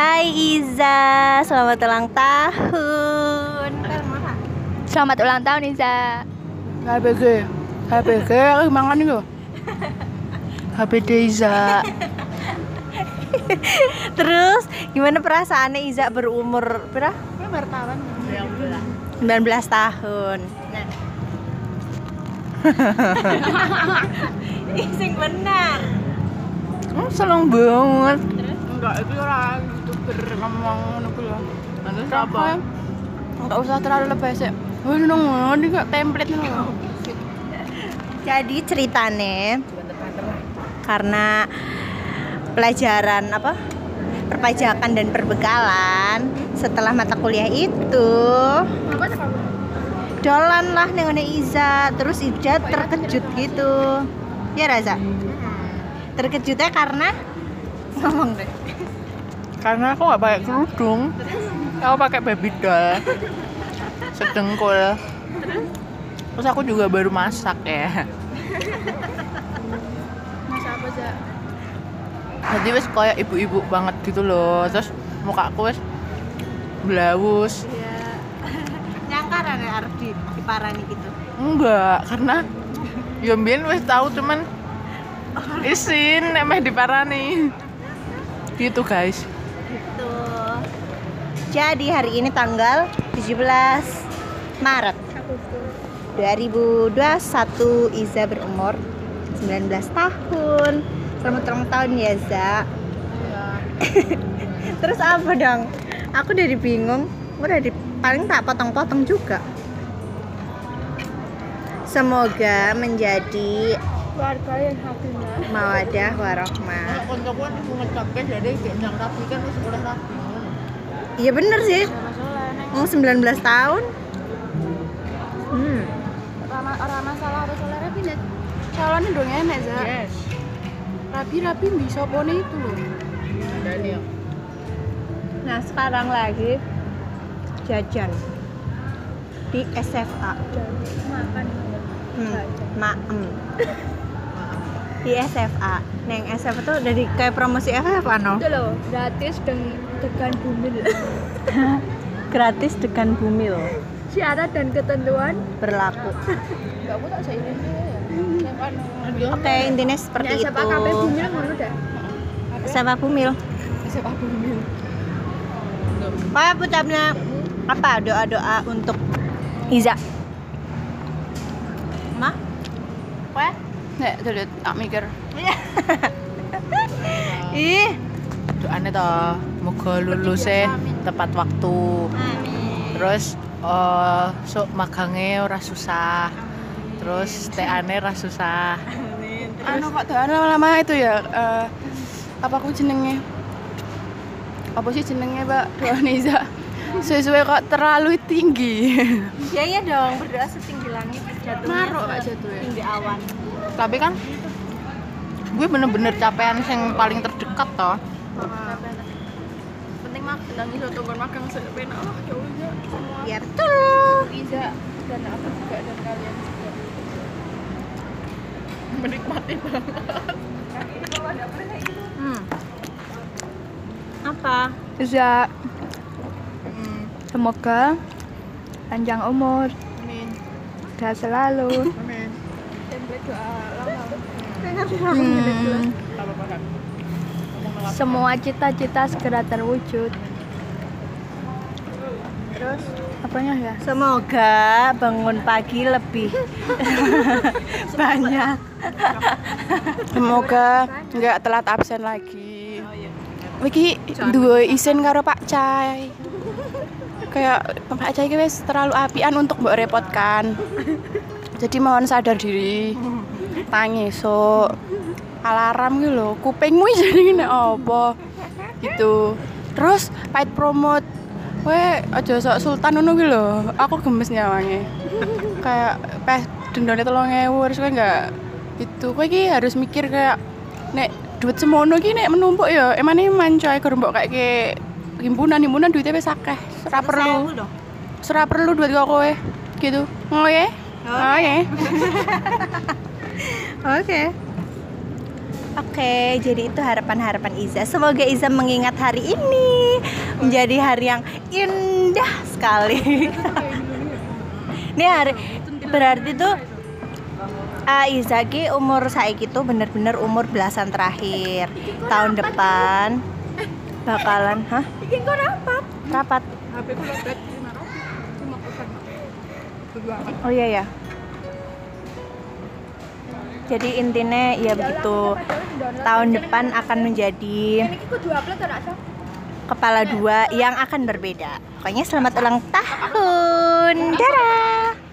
Hai Iza, selamat ulang tahun. Selamat ulang tahun Iza. HPG HPG aku mangan iku HPD Iza Terus gimana perasaannya Iza berumur berapa? wartawan 19 tahun. Nah. Sing benar. oh, seneng banget enggak itu orang ngomong ngono ku lho. Terus apa? Enggak usah terlalu lebay sih Oh, nong ini kok template nih Jadi ceritanya karena pelajaran apa? perpajakan dan perbekalan setelah mata kuliah itu dolan lah dengan Iza. Terus Iza terkejut gitu. Ya Raza? Terkejutnya karena ngomong deh karena aku nggak pakai kerudung. Aku pakai baby doll. Sedengkul. Terus aku juga baru masak ya. Masa apa sih? jadi wes kayak ibu-ibu banget gitu loh. Terus mukaku wes blaus Iya. nyangka ada harus di diparani gitu? Enggak karena ya mbien wes tahu cuman isin emeh diparani gitu guys gitu. Jadi hari ini tanggal 17 Maret 2021 Iza berumur 19 tahun. Selamat ulang tahun ya Za terus apa dong? Aku dari bingung. Udah di paling tak potong-potong juga. Semoga menjadi Keluarga yang mawadah warohmah untuk kan ngecapin jadi rapi kan oleh rapi iya bener sih mau 19 tahun hmm. Rama, orang masalah harus oleh rapi nih. Calonnya dong enak za. yes Rapi-rapi bisa pone itu loh. Daniel Nah sekarang lagi jajan di SFA. Makan. Hmm, maem. Di SFA. Neng SFA tuh dari kayak promosi FFA no. Itu loh, gratis dan tekan bumil. Gratis tekan bumil Syarat dan ketentuan. berlaku. Aku tak seiring dia ya. Siapa Oke intinya seperti itu. Siapa kabeh bumil ngono dah. SFA bumil. Siapa bumil. Pak ucapnya apa doa-doa untuk Iza? Nek dulu tak mikir. Ih, doanya toh moga lulusnya tepat waktu. Amin. terus eh sok magangnya ora susah. Terus teane ora susah. Anu kok doanya lama itu ya eh, apa aku jenenge? Apa sih jenenge mbak doa Niza sesuai kok terlalu tinggi. Ya iya dong, berdoa setinggi langit jatuhnya Maruk jatuh tinggi awan. Tapi kan gue bener-bener capaian yang paling terdekat toh Penting makan dan iso tunggu makan sepenak lah jauh aja semua. Ya betul. Iza dan aku juga dan kalian juga. Menikmati banget. Hmm. Apa? Iza, Hmm, semoga panjang umur, amin sehat selalu. amin. Hmm. Semua cita-cita segera terwujud. Terus Apanya ya? semoga bangun pagi lebih banyak. Semoga nggak telat absen lagi. Wiki dua isin karo Pak Cai. Kayak Pak Cai wis terlalu apian untuk mbok repotkan. Jadi mohon sadar diri. Tangi so alarm gitu loh. Kupingmu jadi ngene apa? Gitu. Terus paid promote. Weh, aja sok sultan ngono gitu loh. Aku gemes nyawange. Kayak peh dendone 3000 terus kowe enggak itu kowe iki harus mikir kayak nek duit semono iki nek menumpuk ya emane mancoy kur mbok kayak ke himpunan himpunan duitnya wis akeh ora perlu ora perlu duit kok kowe gitu oke oke Oke. Oke, jadi itu harapan-harapan Iza. Semoga Iza mengingat hari ini menjadi hari yang indah sekali. Ini hari berarti tuh uh, Iza ki umur saiki tuh bener-bener umur belasan terakhir. Tahun depan bakalan, hah? Bikin kok rapat. Rapat. Oh iya ya. Jadi intinya ya begitu. Tahun depan akan menjadi kepala dua yang akan berbeda. Pokoknya selamat ulang tahun. Dadah.